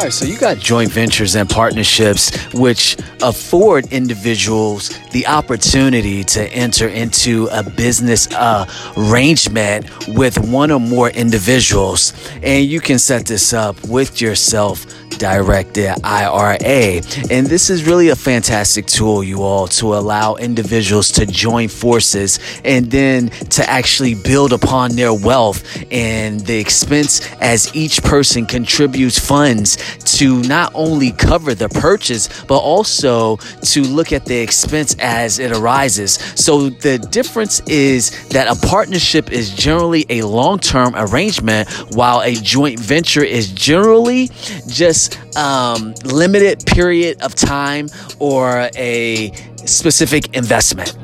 All right, so you got joint ventures and partnerships which afford individuals the opportunity to enter into a business uh, arrangement with one or more individuals. And you can set this up with yourself directed IRA. And this is really a fantastic tool, you all, to allow individuals to join forces and then to actually build upon their wealth and the expense as each person contributes funds to not only cover the purchase, but also to look at the expense as it arises. So the difference is that a partnership is generally a long term arrangement, while a joint venture is generally just um, limited period of time or a specific investment.